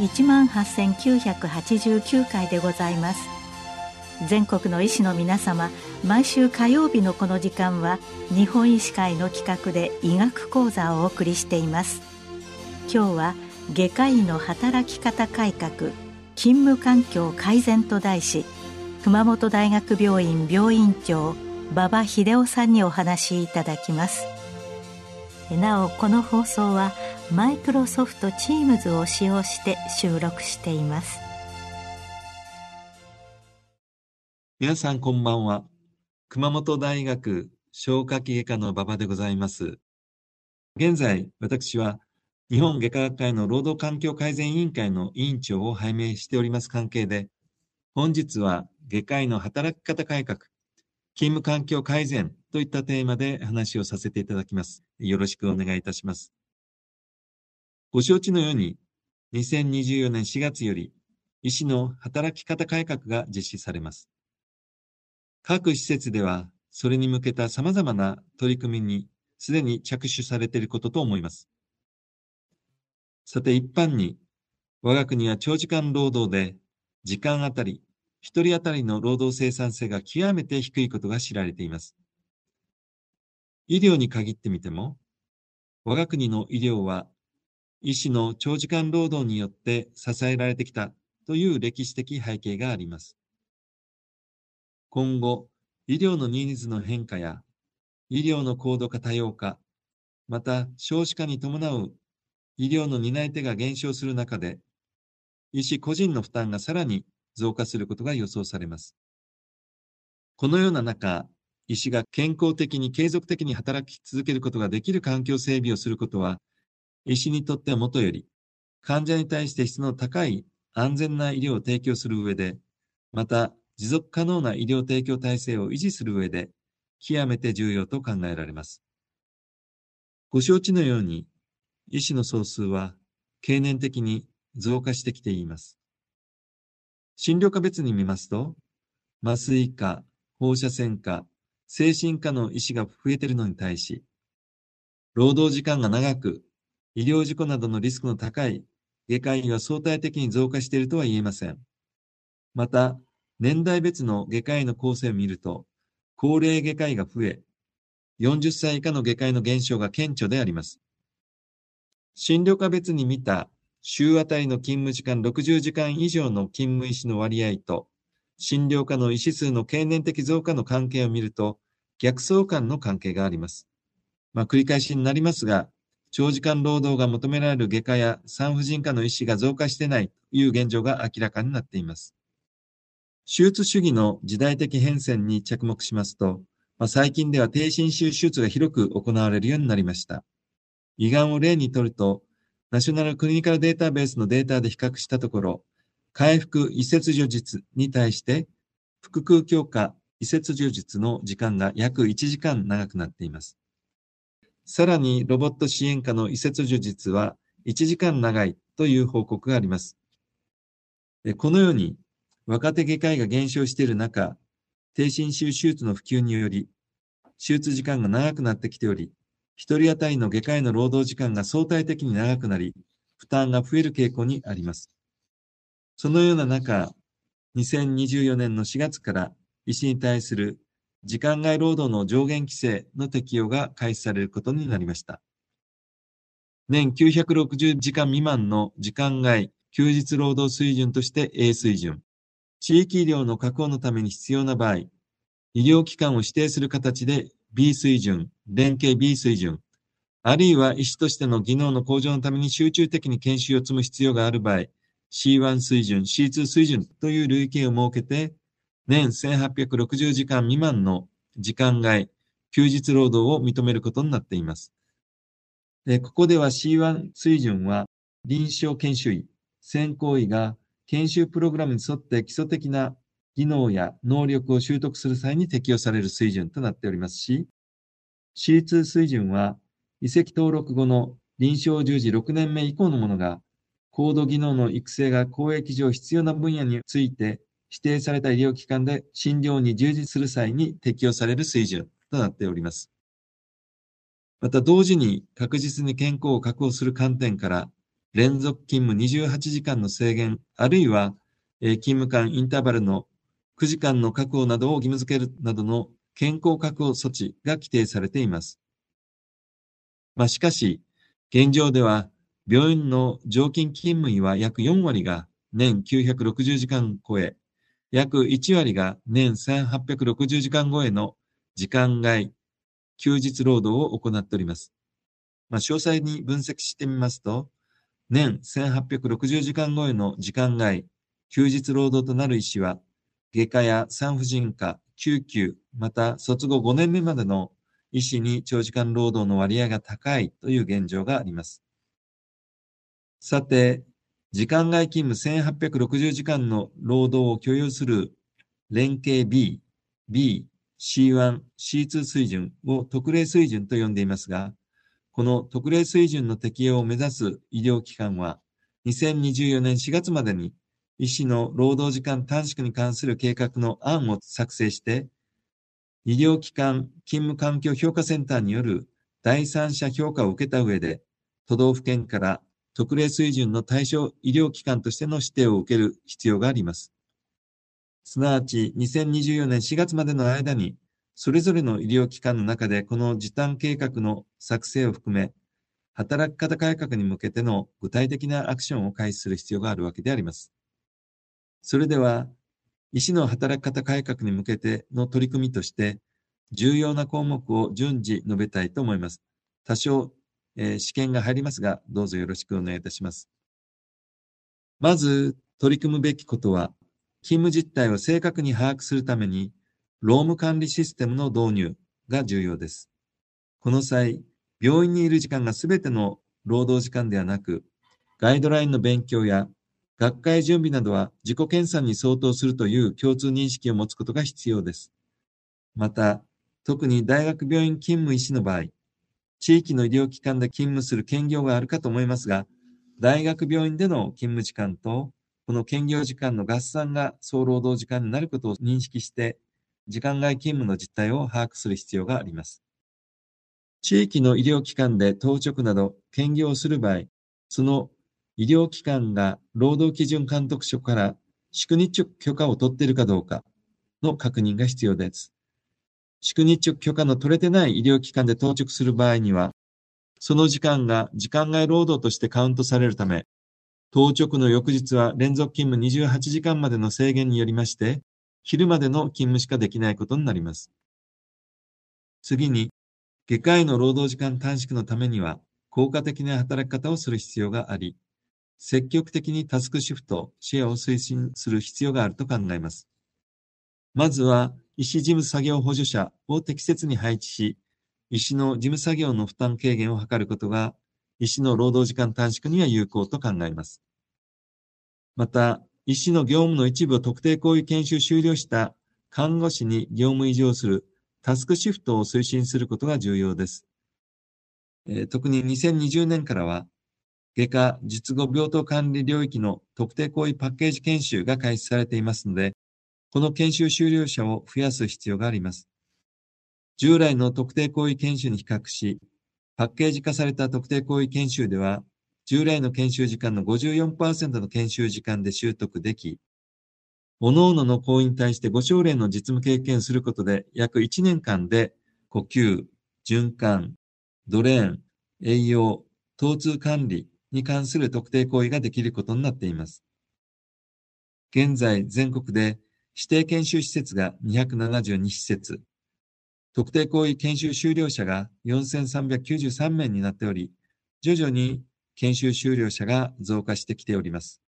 18,989回でございます。全国の医師の皆様毎週火曜日のこの時間は日本医師会の企画で医学講座をお送りしています。今日は外科医の働き方改革勤務環境改善と題し熊本大学病院病院長馬場秀夫さんにお話しいただきます。なおこの放送はマイクロソフト Teams を使用して収録しています皆さんこんばんは熊本大学消化器外科の馬場でございます現在私は日本外科学会の労働環境改善委員会の委員長を拝命しております関係で本日は外科医の働き方改革勤務環境改善といったテーマで話をさせていただきます。よろしくお願いいたします。ご承知のように、2024年4月より、医師の働き方改革が実施されます。各施設では、それに向けた様々な取り組みにすでに着手されていることと思います。さて、一般に、我が国は長時間労働で、時間あたり、一人当たりの労働生産性が極めて低いことが知られています。医療に限ってみても、我が国の医療は医師の長時間労働によって支えられてきたという歴史的背景があります。今後、医療のニーズの変化や、医療の高度化多様化、また少子化に伴う医療の担い手が減少する中で、医師個人の負担がさらに増加することが予想されます。このような中、医師が健康的に継続的に働き続けることができる環境整備をすることは、医師にとってはもとより、患者に対して質の高い安全な医療を提供する上で、また持続可能な医療提供体制を維持する上で、極めて重要と考えられます。ご承知のように、医師の総数は経年的に増加してきています。診療科別に見ますと、麻酔科、放射線科、精神科の医師が増えているのに対し、労働時間が長く、医療事故などのリスクの高い外科医は相対的に増加しているとは言えません。また、年代別の外科医の構成を見ると、高齢外科医が増え、40歳以下の外科医の減少が顕著であります。診療科別に見た週あたりの勤務時間60時間以上の勤務医師の割合と、診療科の医師数の経年的増加の関係を見ると、逆相関の関係があります。まあ、繰り返しになりますが、長時間労働が求められる外科や産婦人科の医師が増加してないという現状が明らかになっています。手術主義の時代的変遷に着目しますと、まあ、最近では低侵襲手術が広く行われるようになりました。胃がんを例にとると、ナショナルクリニカルデータベースのデータで比較したところ、回復移設除術に対して、腹腔強化移設除術の時間が約1時間長くなっています。さらに、ロボット支援下の移設除術は1時間長いという報告があります。このように、若手外科医が減少している中、低侵襲手術の普及により、手術時間が長くなってきており、一人当たりの外科医の労働時間が相対的に長くなり、負担が増える傾向にあります。そのような中、2024年の4月から医師に対する時間外労働の上限規制の適用が開始されることになりました。年960時間未満の時間外休日労働水準として A 水準、地域医療の確保のために必要な場合、医療機関を指定する形で B 水準、連携 B 水準、あるいは医師としての技能の向上のために集中的に研修を積む必要がある場合、C1 水準、C2 水準という類型を設けて、年1860時間未満の時間外、休日労働を認めることになっています。でここでは C1 水準は、臨床研修医、専攻医が研修プログラムに沿って基礎的な技能や能力を習得する際に適用される水準となっておりますし、C2 水準は、移籍登録後の臨床従事6年目以降のものが、高度技能の育成が公益上必要な分野について指定された医療機関で診療に従事する際に適用される水準となっております。また同時に確実に健康を確保する観点から、連続勤務28時間の制限、あるいは、勤務間インターバルの9時間の確保などを義務付けるなどの健康確保措置が規定されています。まあ、しかし、現状では、病院の常勤勤務医は約4割が年960時間超え、約1割が年1860時間超えの時間外、休日労働を行っております。まあ、詳細に分析してみますと、年1860時間超えの時間外、休日労働となる医師は、外科や産婦人科、救急、また卒後5年目までの医師に長時間労働の割合が高いという現状があります。さて、時間外勤務1860時間の労働を許容する連携 B、B、C1、C2 水準を特例水準と呼んでいますが、この特例水準の適用を目指す医療機関は、2024年4月までに医師の労働時間短縮に関する計画の案を作成して、医療機関勤務環境評価センターによる第三者評価を受けた上で、都道府県から特例水準の対象医療機関としての指定を受ける必要があります。すなわち、2024年4月までの間に、それぞれの医療機関の中でこの時短計画の作成を含め、働き方改革に向けての具体的なアクションを開始する必要があるわけであります。それでは、医師の働き方改革に向けての取り組みとして、重要な項目を順次述べたいと思います。多少、えー、試験が入りますが、どうぞよろしくお願いいたします。まず、取り組むべきことは、勤務実態を正確に把握するために、労務管理システムの導入が重要です。この際、病院にいる時間がすべての労働時間ではなく、ガイドラインの勉強や学会準備などは自己検査に相当するという共通認識を持つことが必要です。また、特に大学病院勤務医師の場合、地域の医療機関で勤務する兼業があるかと思いますが、大学病院での勤務時間と、この兼業時間の合算が総労働時間になることを認識して、時間外勤務の実態を把握する必要があります。地域の医療機関で当直など兼業をする場合、その医療機関が労働基準監督署から宿日許可を取っているかどうかの確認が必要です。宿日直許可の取れてない医療機関で当直する場合には、その時間が時間外労働としてカウントされるため、当直の翌日は連続勤務28時間までの制限によりまして、昼までの勤務しかできないことになります。次に、外科医の労働時間短縮のためには、効果的な働き方をする必要があり、積極的にタスクシフト、シェアを推進する必要があると考えます。まずは、医師事務作業補助者を適切に配置し、医師の事務作業の負担軽減を図ることが、医師の労働時間短縮には有効と考えます。また、医師の業務の一部を特定行為研修終了した看護師に業務移譲するタスクシフトを推進することが重要です。えー、特に2020年からは、外科術後病棟管理領域の特定行為パッケージ研修が開始されていますので、この研修終了者を増やす必要があります。従来の特定行為研修に比較し、パッケージ化された特定行為研修では、従来の研修時間の54%の研修時間で習得でき、各々の行為に対して5症例の実務経験することで、約1年間で呼吸、循環、ドレーン、栄養、疼痛管理、に関する特定行為ができることになっています。現在、全国で指定研修施設が272施設、特定行為研修終了者が4393名になっており、徐々に研修終了者が増加してきております。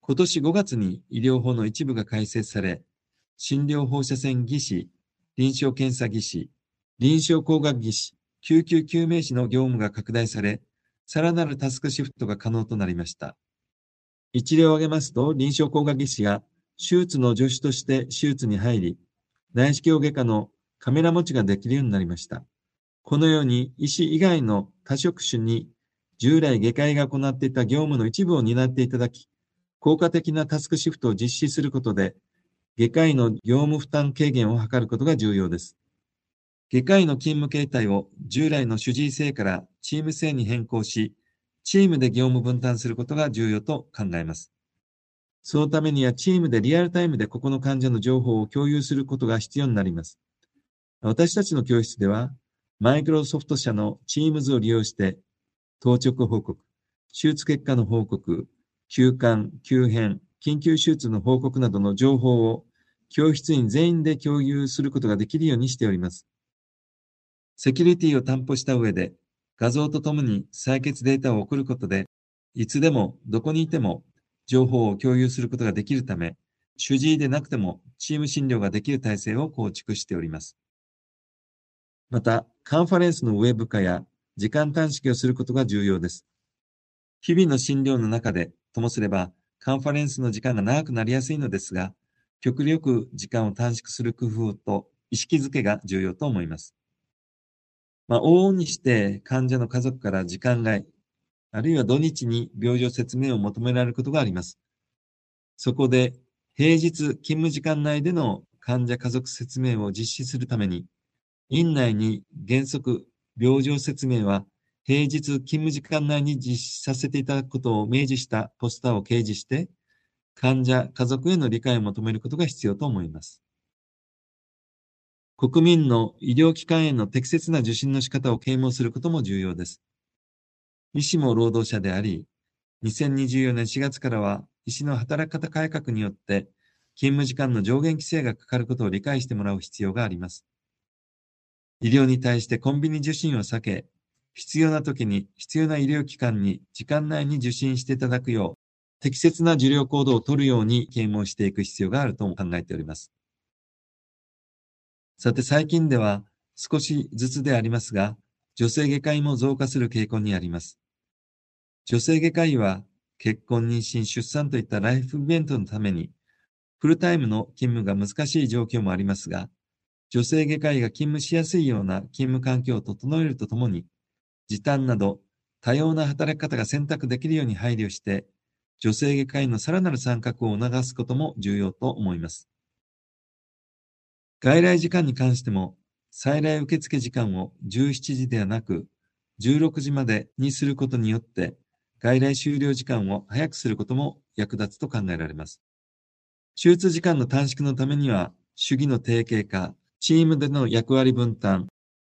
今年5月に医療法の一部が改正され、診療放射線技師、臨床検査技師、臨床工学技師、救急救命士の業務が拡大され、さらなるタスクシフトが可能となりました。一例を挙げますと、臨床工学技師が手術の助手として手術に入り、内視鏡外科のカメラ持ちができるようになりました。このように医師以外の多職種に従来外科医が行っていた業務の一部を担っていただき、効果的なタスクシフトを実施することで、外科医の業務負担軽減を図ることが重要です。外科医の勤務形態を従来の主治医制からチーム制に変更し、チームで業務分担することが重要と考えます。そのためにはチームでリアルタイムで個々の患者の情報を共有することが必要になります。私たちの教室では、マイクロソフト社の Teams を利用して、当直報告、手術結果の報告、休館、急変、緊急手術の報告などの情報を教室員全員で共有することができるようにしております。セキュリティを担保した上で、画像とともに採血データを送ることで、いつでもどこにいても情報を共有することができるため、主治医でなくてもチーム診療ができる体制を構築しております。また、カンファレンスのウェブ化や時間短縮をすることが重要です。日々の診療の中で、ともすれば、カンファレンスの時間が長くなりやすいのですが、極力時間を短縮する工夫と意識づけが重要と思います。まあ、往々にして患者の家族から時間外、あるいは土日に病状説明を求められることがあります。そこで、平日勤務時間内での患者家族説明を実施するために、院内に原則、病状説明は平日勤務時間内に実施させていただくことを明示したポスターを掲示して、患者、家族への理解を求めることが必要と思います。国民の医療機関への適切な受診の仕方を啓蒙することも重要です。医師も労働者であり、2024年4月からは医師の働き方改革によって勤務時間の上限規制がかかることを理解してもらう必要があります。医療に対してコンビニ受診を避け、必要な時に必要な医療機関に時間内に受診していただくよう、適切な受領行動を取るように啓蒙していく必要があるとも考えております。さて最近では少しずつでありますが、女性外科医も増加する傾向にあります。女性外科医は結婚、妊娠、出産といったライフイベントのためにフルタイムの勤務が難しい状況もありますが、女性外科医が勤務しやすいような勤務環境を整えるとともに、時短など多様な働き方が選択できるように配慮して、女性外科医のさらなる参画を促すことも重要と思います。外来時間に関しても、再来受付時間を17時ではなく、16時までにすることによって、外来終了時間を早くすることも役立つと考えられます。手術時間の短縮のためには、主義の定型化、チームでの役割分担、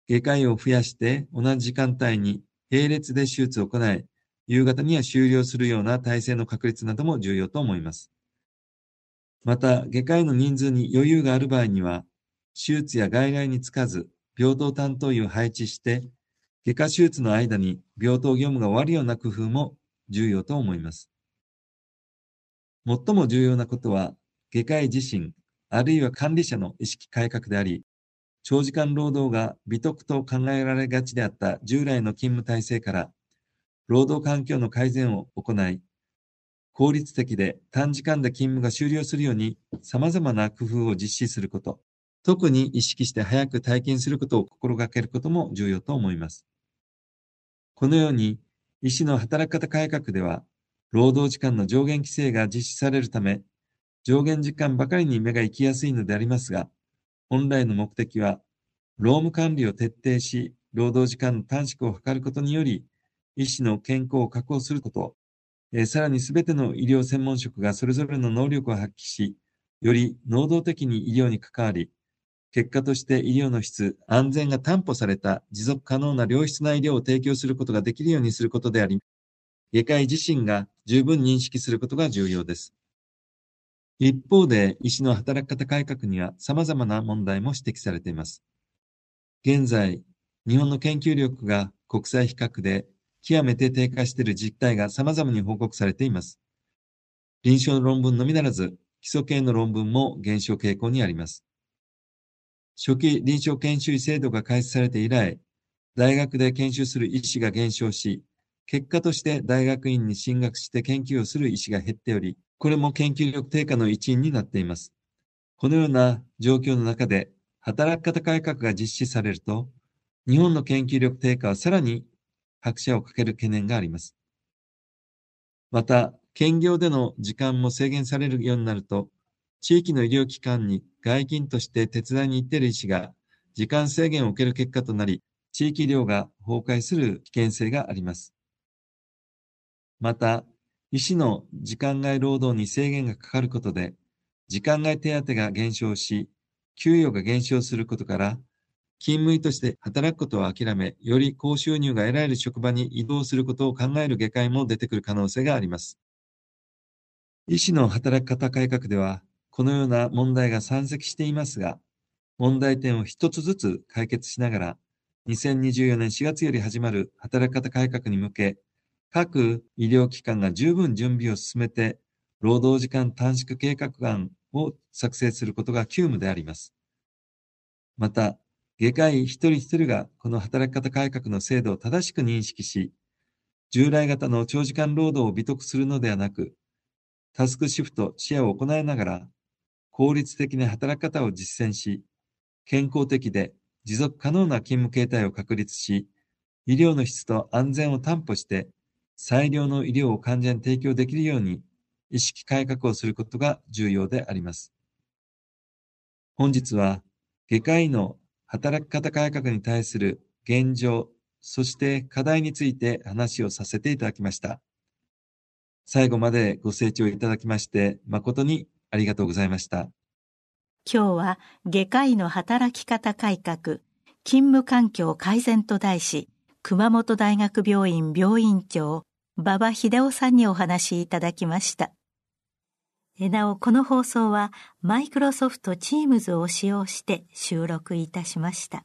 外科医を増やして同じ時間帯に並列で手術を行い、夕方には終了するような体制の確立なども重要と思います。また、外科医の人数に余裕がある場合には、手術や外来につかず、病棟担当医を配置して、外科手術の間に病棟業務が終わるような工夫も重要と思います。最も重要なことは、外科医自身、あるいは管理者の意識改革であり、長時間労働が美徳と考えられがちであった従来の勤務体制から、労働環境の改善を行い、効率的で短時間で勤務が終了するように様々な工夫を実施すること、特に意識して早く体験することを心がけることも重要と思います。このように、医師の働き方改革では、労働時間の上限規制が実施されるため、上限時間ばかりに目が行きやすいのでありますが、本来の目的は、労務管理を徹底し、労働時間の短縮を図ることにより、医師の健康を確保すること、えさらにすべての医療専門職がそれぞれの能力を発揮し、より能動的に医療に関わり、結果として医療の質、安全が担保された持続可能な良質な医療を提供することができるようにすることであり、外科医自身が十分認識することが重要です。一方で、医師の働き方改革には様々な問題も指摘されています。現在、日本の研究力が国際比較で極めて低下している実態が様々に報告されています。臨床論文のみならず、基礎系の論文も減少傾向にあります。初期臨床研修医制度が開始されて以来、大学で研修する医師が減少し、結果として大学院に進学して研究をする医師が減っており、これも研究力低下の一因になっています。このような状況の中で、働き方改革が実施されると、日本の研究力低下はさらに拍車をかける懸念があります。また、兼業での時間も制限されるようになると、地域の医療機関に外勤として手伝いに行っている医師が時間制限を受ける結果となり、地域医療が崩壊する危険性があります。また、医師の時間外労働に制限がかかることで、時間外手当が減少し、給与が減少することから、勤務医として働くことを諦め、より高収入が得られる職場に移動することを考える外科医も出てくる可能性があります。医師の働き方改革では、このような問題が山積していますが、問題点を一つずつ解決しながら、2024年4月より始まる働き方改革に向け、各医療機関が十分準備を進めて、労働時間短縮計画案を作成することが急務であります。また、外科医一人一人がこの働き方改革の制度を正しく認識し、従来型の長時間労働を美徳するのではなく、タスクシフト、シェアを行いながら、効率的な働き方を実践し、健康的で持続可能な勤務形態を確立し、医療の質と安全を担保して、最良の医療を患者に提供できるように、意識改革をすることが重要であります。本日は、外科医の働き方改革に対する現状、そして課題について話をさせていただきました。最後までご清聴いただきまして誠にありがとうございました。今日は外科医の働き方改革、勤務環境改善と題し、熊本大学病院病院長、馬場秀夫さんにお話しいただきました。なお、この放送はマイクロソフト Teams を使用して収録いたしました。